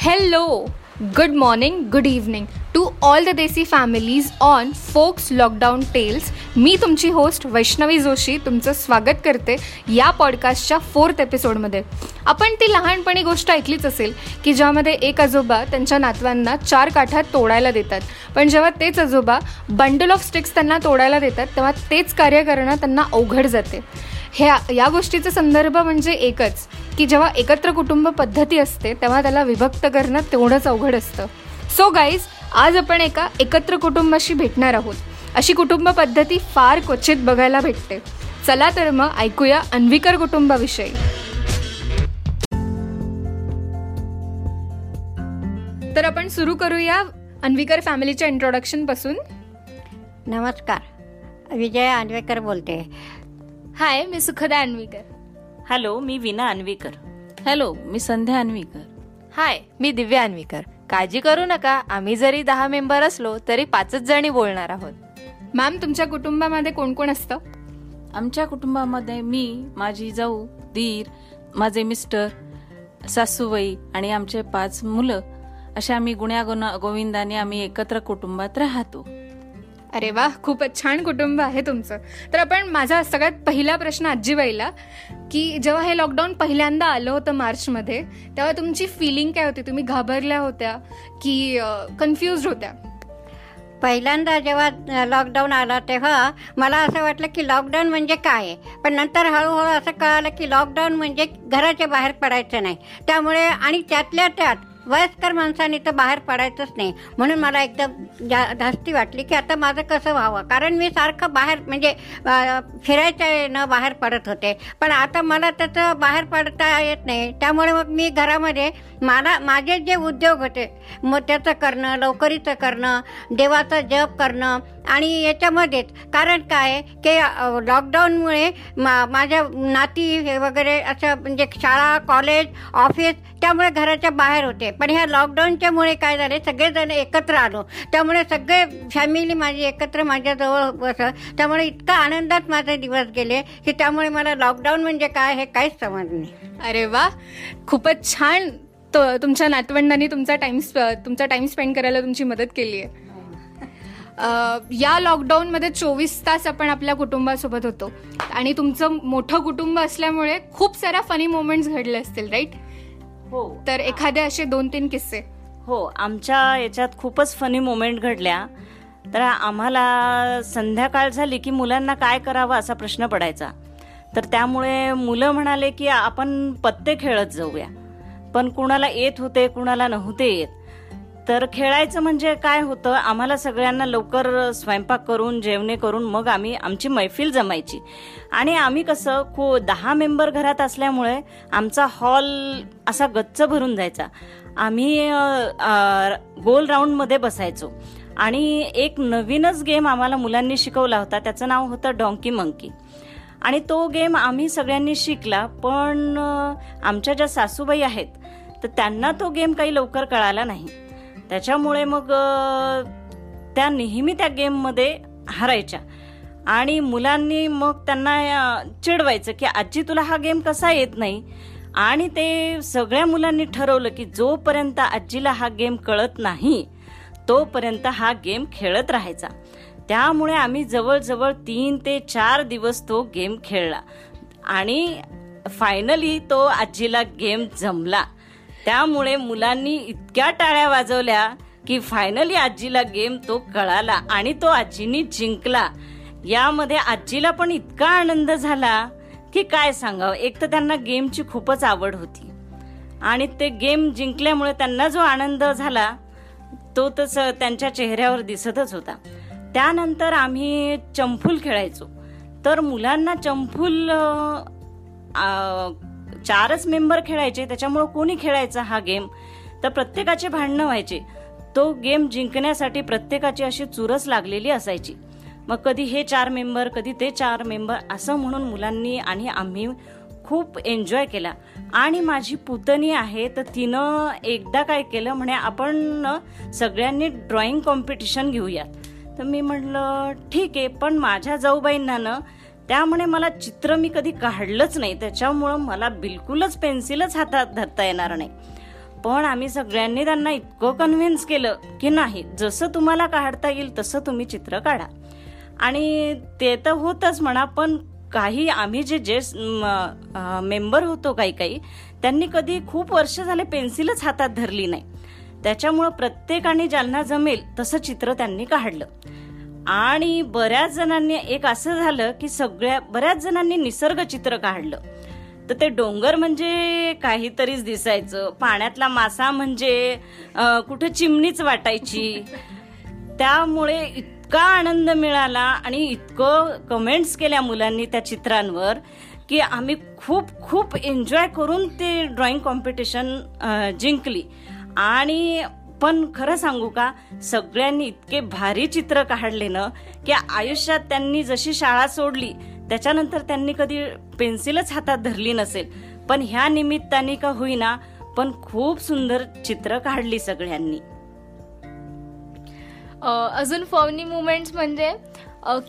Hello, good morning, good evening to all the desi families on folks lockdown tales मी तुमची host Vaishnavi Joshi तुमचं स्वागत करते या पॉडकास्टच्या फोर्थ एपिसोडमध्ये आपण ती लहानपणी गोष्ट ऐकलीच असेल की ज्यामध्ये एक आजोबा त्यांच्या नातवांना चार काठ्या तोडायला देतात. पण जेव्हा तेच आजोबा बंडल ऑफ स्टिक्स त्यांना तोडायला देतात तेव्हा तेच कार्य करणं त्यांना अवघड जाते. ह्या या गोष्टीचा संदर्भ म्हणजे एकच की जेव्हा एकत्र कुटुंब पद्धती असते तेव्हा त्याला विभक्त करणं तेवढंच अवघड असतं. सो गाईज आज आपण एका एकत्र कुटुंबाशी भेटणार आहोत. अशी कुटुंब पद्धती फार क्वचित बघायला भेटते. चला तर मग ऐकूया अन्विकर कुटुंबाविषयी. तर आपण सुरू करूया अन्विकर फॅमिलीच्या इंट्रोडक्शनपासून. नमस्कार. विजय अन्वेकर बोलते. हाय मी सुखदा अन्विकर. हॅलो मी विना अन्वीकर. हॅलो मी संध्या अन्वीकर. हाय मी दिव्या अन्वीकर. काळजी करू नका आम्ही जरी दहा मेंबर असलो तरी पाचच जणी बोलणार आहोत. मॅम तुमच्या कुटुंबामध्ये कोण कोण असतं? आमच्या कुटुंबामध्ये मी माझी जाऊ दीर माझे मिस्टर सासूबाई आणि आमचे पाच मुलं अशा आम्ही गुण्या गोविंदाने आम्ही एकत्र कुटुंबात राहतो. अरे वा खूपच छान कुटुंब आहे तुमचं. तर आपण माझा सगळ्यात पहिला प्रश्न आजीबाईला की जेव्हा हे लॉकडाऊन पहिल्यांदा आलं होतं मार्चमध्ये तेव्हा तुमची फिलिंग काय होती? तुम्ही घाबरल्या होत्या की कन्फ्युज होत्या? पहिल्यांदा जेव्हा लॉकडाऊन आला तेव्हा मला असं वाटलं की लॉकडाऊन म्हणजे काय? आहे पण नंतर हळूहळू असं कळालं की लॉकडाऊन म्हणजे घराच्या बाहेर पडायचं नाही. त्यामुळे आणि त्यातल्या त्यात वयस्कर माणसाने तर बाहेर पडायचंच नाही. म्हणून मला एकदम जा धास्ती वाटली की आता माझं कसं व्हावं? कारण मी सारखं बाहेर म्हणजे फिरायच्या न बाहेर पडत होते. पण आता मला त्याचं बाहेर पडता येत नाही. त्यामुळे मग मी घरामध्ये मला माझे जे उद्योग होते मग त्याचं करणं लवकरीचं करणं देवाचं जप करणं आणि याच्यामध्येच कारण काय की लॉकडाऊनमुळे मा माझ्या नाती हे वगैरे असं म्हणजे शाळा कॉलेज ऑफिस त्यामुळे घराच्या बाहेर होते. पण ह्या लॉकडाऊनच्यामुळे काय झाले सगळेजण एकत्र आलो. त्यामुळे सगळे फॅमिली माझी एकत्र माझ्याजवळ बसत. त्यामुळे इतका आनंदात माझे दिवस गेले की त्यामुळे मला लॉकडाऊन म्हणजे काय हे काहीच समज नाही. अरे वा! खूपच छान तुमच्या नातवंडांनी तुमचा टाइम तुमचा टाइम स्पेंड करायला तुमची मदत केली आहे या लॉकडाऊनमध्ये चोवीस तास आपण आपल्या कुटुंबासोबत होतो. आणि तुमचं मोठं कुटुंब असल्यामुळे खूप साऱ्या फनी मोमेंट्स घडले असतील राईट हो. तर एखादे असे दोन तीन किस्से. हो आमच्या याच्यात खूपच फनी मोमेंट घडल्या. तर आम्हाला संध्याकाळ झाली की मुलांना काय करावं असा प्रश्न पडायचा. तर त्यामुळे मुलं म्हणाले की आपण पत्ते खेळत जाऊया. पण कुणाला येत होते कुणाला नव्हते येत. तर खेळायचं म्हणजे काय होतं? आम्हाला सगळ्यांना लवकर स्वयंपाक करून जेवणे करून मग आम्ही आमची मैफिल जमायची. आणि आम्ही कसं खू दहा मेंबर घरात असल्यामुळे आमचा हॉल असा गच्च भरून जायचा. आम्ही गोल राऊंडमध्ये बसायचो. आणि एक नवीनच गेम आम्हाला मुलांनी शिकवला होता. त्याचं नाव होतं डॉंकी मंकी. आणि तो गेम आम्ही सगळ्यांनी शिकला पण आमच्या ज्या सासूबाई आहेत तर त्यांना तो गेम काही लवकर कळाला नाही. त्याच्यामुळे मग त्या नेहमी त्या गेममध्ये हरायच्या. आणि मुलांनी मग त्यांना चिडवायचं की आजी तुला हा गेम कसा येत नाही? आणि ते सगळ्या मुलांनी ठरवलं की जोपर्यंत आजीला हा गेम कळत नाही तोपर्यंत हा गेम खेळत राहायचा. त्यामुळे आम्ही जवळजवळ तीन ते चार दिवस तो गेम खेळला. आणि फायनली तो आजीला गेम जमला. त्यामुळे मुलांनी इतक्या टाळ्या वाजवल्या की फायनली आजीला गेम तो कळाला आणि तो आजीनी जिंकला. यामध्ये आजीला पण इतका आनंद झाला की काय सांगावं? एक तर त्यांना गेमची खूपच आवड होती. आणि ते गेम जिंकल्यामुळे त्यांना जो आनंद झाला तो तस त्यांच्या चेहऱ्यावर दिसतच होता. त्यानंतर आम्ही चंफूल खेळायचो. तर मुलांना चंफूल चारच मेंबर खेळायचे त्याच्यामुळं कोणी खेळायचा हा गेम? तर प्रत्येकाचे भांडणं व्हायचे. तो गेम जिंकण्यासाठी प्रत्येकाची अशी चुरस लागलेली असायची. मग कधी हे चार मेंबर कधी ते चार मेंबर असं म्हणून मुलांनी आणि आम्ही खूप एन्जॉय केला. आणि माझी पुतणी आहे तर तिनं एकदा काय केलं म्हणे आपण सगळ्यांनी ड्रॉइंग कॉम्पिटिशन घेऊयात. तर मी म्हटलं ठीक आहे पण माझ्या जाऊबाईंना ना त्यामुळे मला चित्र मी कधी काढलंच नाही. त्याच्यामुळं मला बिलकुलच पेन्सिलच हातात धरता येणार नाही. पण आम्ही सगळ्यांनी त्यांना इतकं कन्व्हिन्स केलं की नाही जसं तुम्हाला काढता येईल तसं तुम्ही चित्र काढा. आणि ते तर होतच म्हणा पण काही आम्ही जे जे मेंबर होतो काही काही त्यांनी कधी खूप वर्ष झाले पेन्सिलच हातात धरली नाही. त्याच्यामुळं प्रत्येकाने ज्यांना जमेल तसं चित्र त्यांनी काढलं. आणि बऱ्याच जणांनी एक असं झालं की सगळ्या बऱ्याच जणांनी निसर्ग चित्र काढलं. तर ते डोंगर म्हणजे काहीतरीच दिसायचं. पाण्यातला मासा म्हणजे कुठं चिमणीच वाटायची. त्यामुळे इतका आनंद मिळाला आणि इतकं कमेंट्स केल्या मुलांनी त्या चित्रांवर की आम्ही खूप खूप एन्जॉय करून ते ड्रॉइंग कॉम्पिटिशन जिंकली. आणि पण खरं सांगू का सगळ्यांनी इतके भारी चित्र काढले ना की आयुष्यात त्यांनी जशी शाळा सोडली त्याच्यानंतर त्यांनी कधी पेन्सिलच हातात धरली नसेल. पण ह्या निमित्ताने का होईना पण खूप सुंदर चित्र काढली सगळ्यांनी. अजून फवनी मुमेंट्स म्हणजे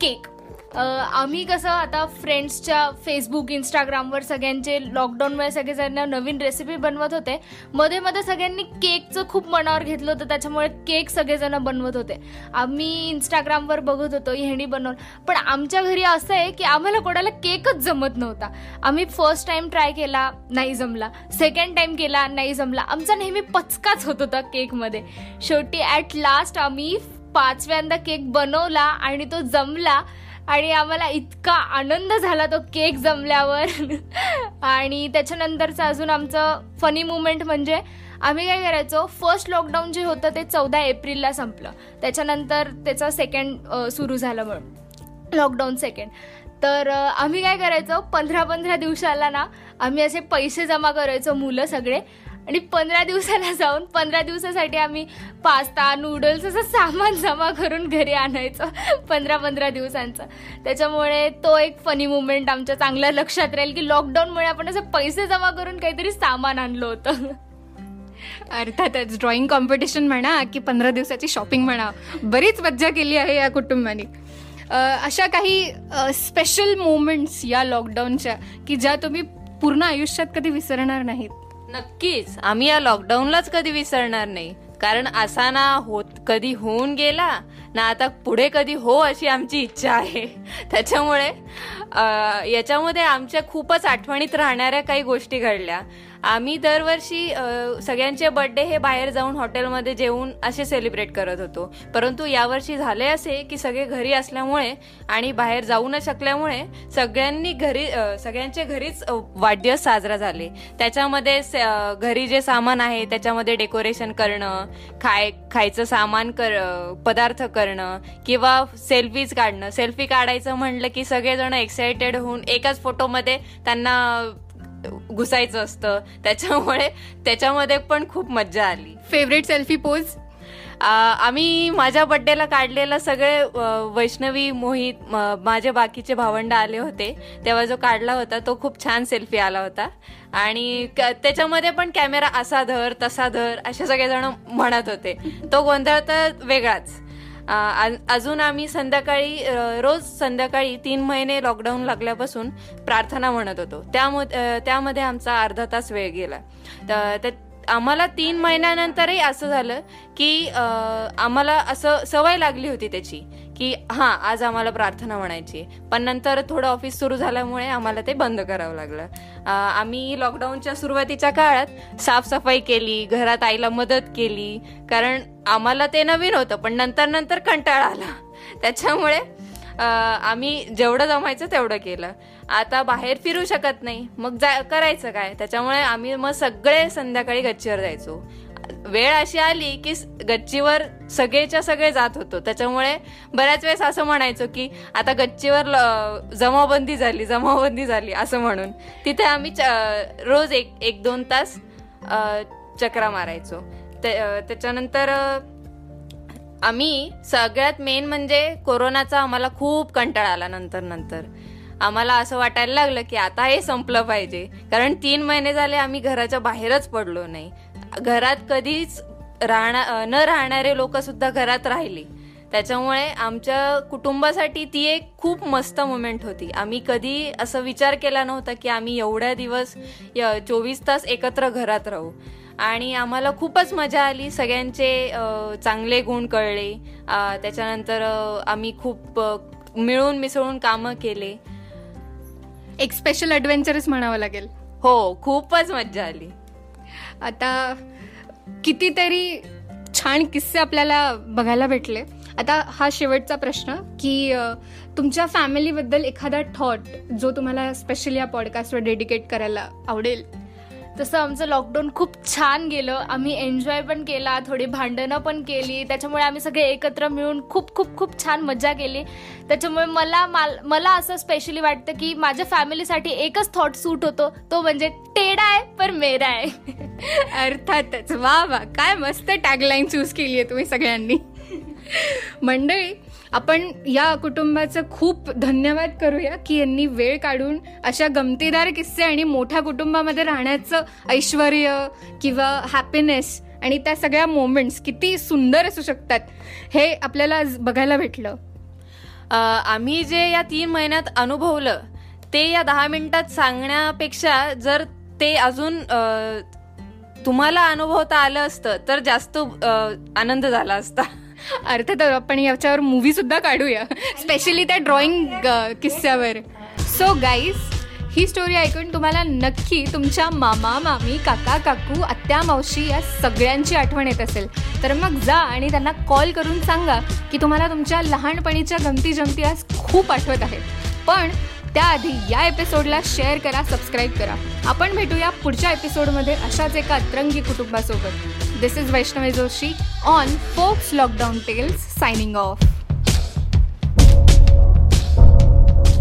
केक. आम्ही कसं आता फ्रेंड्सच्या फेसबुक इंस्टाग्रामवर सगळ्यांचे लॉकडाऊनमुळे सगळेजण नवीन रेसिपी बनवत होते. मध्ये मध्ये सगळ्यांनी केकचं खूप मनावर घेतलं होतं त्याच्यामुळे केक सगळेजण बनवत होते. आम्ही इंस्टाग्रामवर बघत होतो ह्यानी बनवलं पण आमच्या घरी असं आहे की आम्हाला कोणाला केकच जमत नव्हता. आम्ही फर्स्ट टाइम ट्राय केला नाही जमला. सेकंड टाइम केला नाही जमला. आमचा नेहमी पचकाच होत होता केकमध्ये शेवटी ॲट लास्ट आम्ही पाचव्यांदा केक बनवला आणि तो जमला. आणि आम्हाला इतका आनंद झाला तो केक जमल्यावर. आणि त्याच्यानंतरचं अजून आमचं फनी मुमेंट म्हणजे आम्ही काय करायचो फर्स्ट लॉकडाऊन जे होतं ते चौदा एप्रिलला संपलं. त्याच्यानंतर त्याचं सेकंड सुरू झालं म्हणून. लॉकडाऊन सेकंड तर आम्ही काय करायचो पंधरा पंधरा दिवसाला ना आम्ही असे पैसे जमा करायचो मुलं सगळे. आणि पंधरा दिवसाला जाऊन पंधरा दिवसासाठी आम्ही पास्ता नूडल्स असं सामान जमा करून घरी आणायचं. पंधरा पंधरा दिवसांचं. त्याच्यामुळे तो एक फनी मुवमेंट आमच्या चांगल्या लक्षात राहील की लॉकडाऊनमुळे आपण असं पैसे जमा करून काहीतरी सामान आणलं होतं. अर्थातच ड्रॉइंग कॉम्पिटिशन म्हणा की पंधरा दिवसाची शॉपिंग म्हणा बरीच मज्जा केली आहे या कुटुंबाने. अशा काही स्पेशल मोमेंट्स या लॉकडाऊनच्या की ज्या तुम्ही पूर्ण आयुष्यात कधी विसरणार नाहीत. नक्कीच. आम्ही या लॉकडाऊनलाच कधी विसरणार नाही. कारण असा ना होत कधी होऊन गेला ना आता पुढे कधी हो अशी आमची इच्छा आहे. त्याच्यामुळे याच्यामध्ये आमच्या खूपच आठवणीत राहणाऱ्या काही गोष्टी घडल्या. आम्ही दरवर्षी सगळ्यांचे बर्थडे हे बाहेर जाऊन हॉटेलमध्ये जेवून असे सेलिब्रेट करत होतो. परंतु यावर्षी झाले असे की सगळे घरी असल्यामुळे आणि बाहेर जाऊ न शकल्यामुळे सगळ्यांनी घरी सगळ्यांचे घरीच वाढदिवस साजरा झाले. त्याच्यामध्ये घरी जे सामान आहे त्याच्यामध्ये डेकोरेशन करणं खाय खायचं सामान कर पदार्थ करणं किंवा सेल्फीज काढणं. सेल्फी काढायचं म्हणलं की सगळेजण एक्सायटेड होऊन एकाच फोटोमध्ये त्यांना घुसायचं असतं. त्याच्यामुळे त्याच्यामध्ये पण खूप मज्जा आली. फेवरेट सेल्फी पोज आम्ही माझ्या बड्डेला काढलेला सगळे वैष्णवी मोहित माझे बाकीचे भावंड आले होते. तेव्हा जो काढला होता तो खूप छान सेल्फी आला होता. आणि त्याच्यामध्ये पण कॅमेरा असा धर तसा धर असे सगळेजण म्हणत होते. तो गोंधळ तर वेगळाच. अजून आम्ही संध्याकाळी रोज संध्याकाळी तीन महिने लॉकडाऊन लागल्यापासून प्रार्थना म्हणत होतो. त्यामध्ये त्यामध्ये आमचा अर्धा तास वेळ गेला. तर आम्हाला तीन महिन्यानंतरही असं झालं की आम्हाला असं सवय लागली होती त्याची. की हां आज आम्हाला प्रार्थना म्हणायची पण नंतर थोडं ऑफिस सुरू झाल्यामुळे आम्हाला ते बंद करावं लागलं. आम्ही लॉकडाऊनच्या सुरुवातीच्या काळात साफसफाई केली घरात आईला मदत केली. कारण आम्हाला ते नवीन होतं पण नंतर नंतर कंटाळा आला. त्याच्यामुळे आम्ही जेवढं जमायचं तेवढं केलं. आता बाहेर फिरू शकत नाही. मग जा करायचं काय? त्याच्यामुळे आम्ही मग सगळे संध्याकाळी गच्चीवर जायचो. वेळ अशी आली की गच्चीवर सगळेच्या सगळे जात होतो. त्याच्यामुळे बऱ्याच वेळेस असं म्हणायचो की आता गच्चीवर जमावबंदी झाली जमाबंदी झाली असं म्हणून. तिथे आम्ही रोज एक एक दोन तास चक्रा मारायचो. त्याच्यानंतर आम्ही सगळ्यात मेन म्हणजे कोरोनाचा आम्हाला खूप कंटाळा आला नंतर नंतर. आम्हाला असं वाटायला लागलं की आता हे संपलं पाहिजे. कारण तीन महिने झाले आम्ही घराच्या बाहेरच पडलो नाही. घरात कधीच राहणार न राहणारे लोक सुद्धा घरात राहिले. त्याच्यामुळे आमच्या कुटुंबासाठी ती एक खूप मस्त मुमेंट होती. आम्ही कधी असं विचार केला नव्हता की आम्ही एवढ्या दिवस चोवीस तास एकत्र घरात राहू. आणि आम्हाला खूपच मजा आली. सगळ्यांचे चांगले गुण कळले. त्याच्यानंतर आम्ही खूप मिळून मिसळून कामं केले. एक स्पेशल ॲडव्हेंचरच म्हणावं लागेल. हो खूपच मजा आली. आता कितीतरी छान किस्से आपल्याला बघायला भेटले. आता हा शेवटचा प्रश्न की तुमच्या फॅमिलीबद्दल एखादा थॉट जो तुम्हाला स्पेशली या पॉडकास्टवर डेडिकेट करायला आवडेल तसं आमचं लॉकडाऊन खूप छान गेलं. आम्ही एन्जॉय पण केला थोडी भांडणं पण केली. त्याच्यामुळे आम्ही सगळे एकत्र मिळून खूप खूप खूप छान मजा केली. त्याच्यामुळे मला माल- मला असं स्पेशली वाटतं की माझ्या फॅमिलीसाठी एकच थॉट सूट होतो. तो म्हणजे टेडा आहे पर मेरा आहे. अर्थातच. वा वा. काय मस्त टॅगलाईन चूज केली आहे तुम्ही सगळ्यांनी. मंडळी आपण या कुटुंबाचं खूप धन्यवाद करूया की यांनी वेळ काढून अशा गमतीदार किस्से आणि मोठ्या कुटुंबामध्ये राहण्याचं ऐश्वर किंवा हॅपीनेस आणि त्या सगळ्या मोमेंट्स किती सुंदर असू शकतात हे आपल्याला आज बघायला भेटलं. आम्ही जे या तीन महिन्यात अनुभवलं ते या दहा मिनिटात सांगण्यापेक्षा जर ते अजून तुम्हाला अनुभवता आलं असतं तर जास्त आनंद झाला असता. अर्थात आपण याच्यावर मूवी सुद्धा काढूया. स्पेशली त्या ड्रॉइंग किस्स्यावर. सो गाईज ही स्टोरी ऐकून तुम्हाला नक्की तुमच्या मामा मामी काका काकू आत्या मावशी या सगळ्यांची आठवण येत असेल. तर मग जा आणि त्यांना कॉल करून सांगा की तुम्हाला तुमच्या लहानपणीच्या गमती जमती आज खूप आठवत आहेत. पण त्याआधी या एपिसोडला शेअर करा सबस्क्राईब करा. आपण भेटूया पुढच्या एपिसोडमध्ये अशाच एका अतरंगी कुटुंबासोबत. This is Vaishnavi Joshi on Folks Lockdown Tales signing off.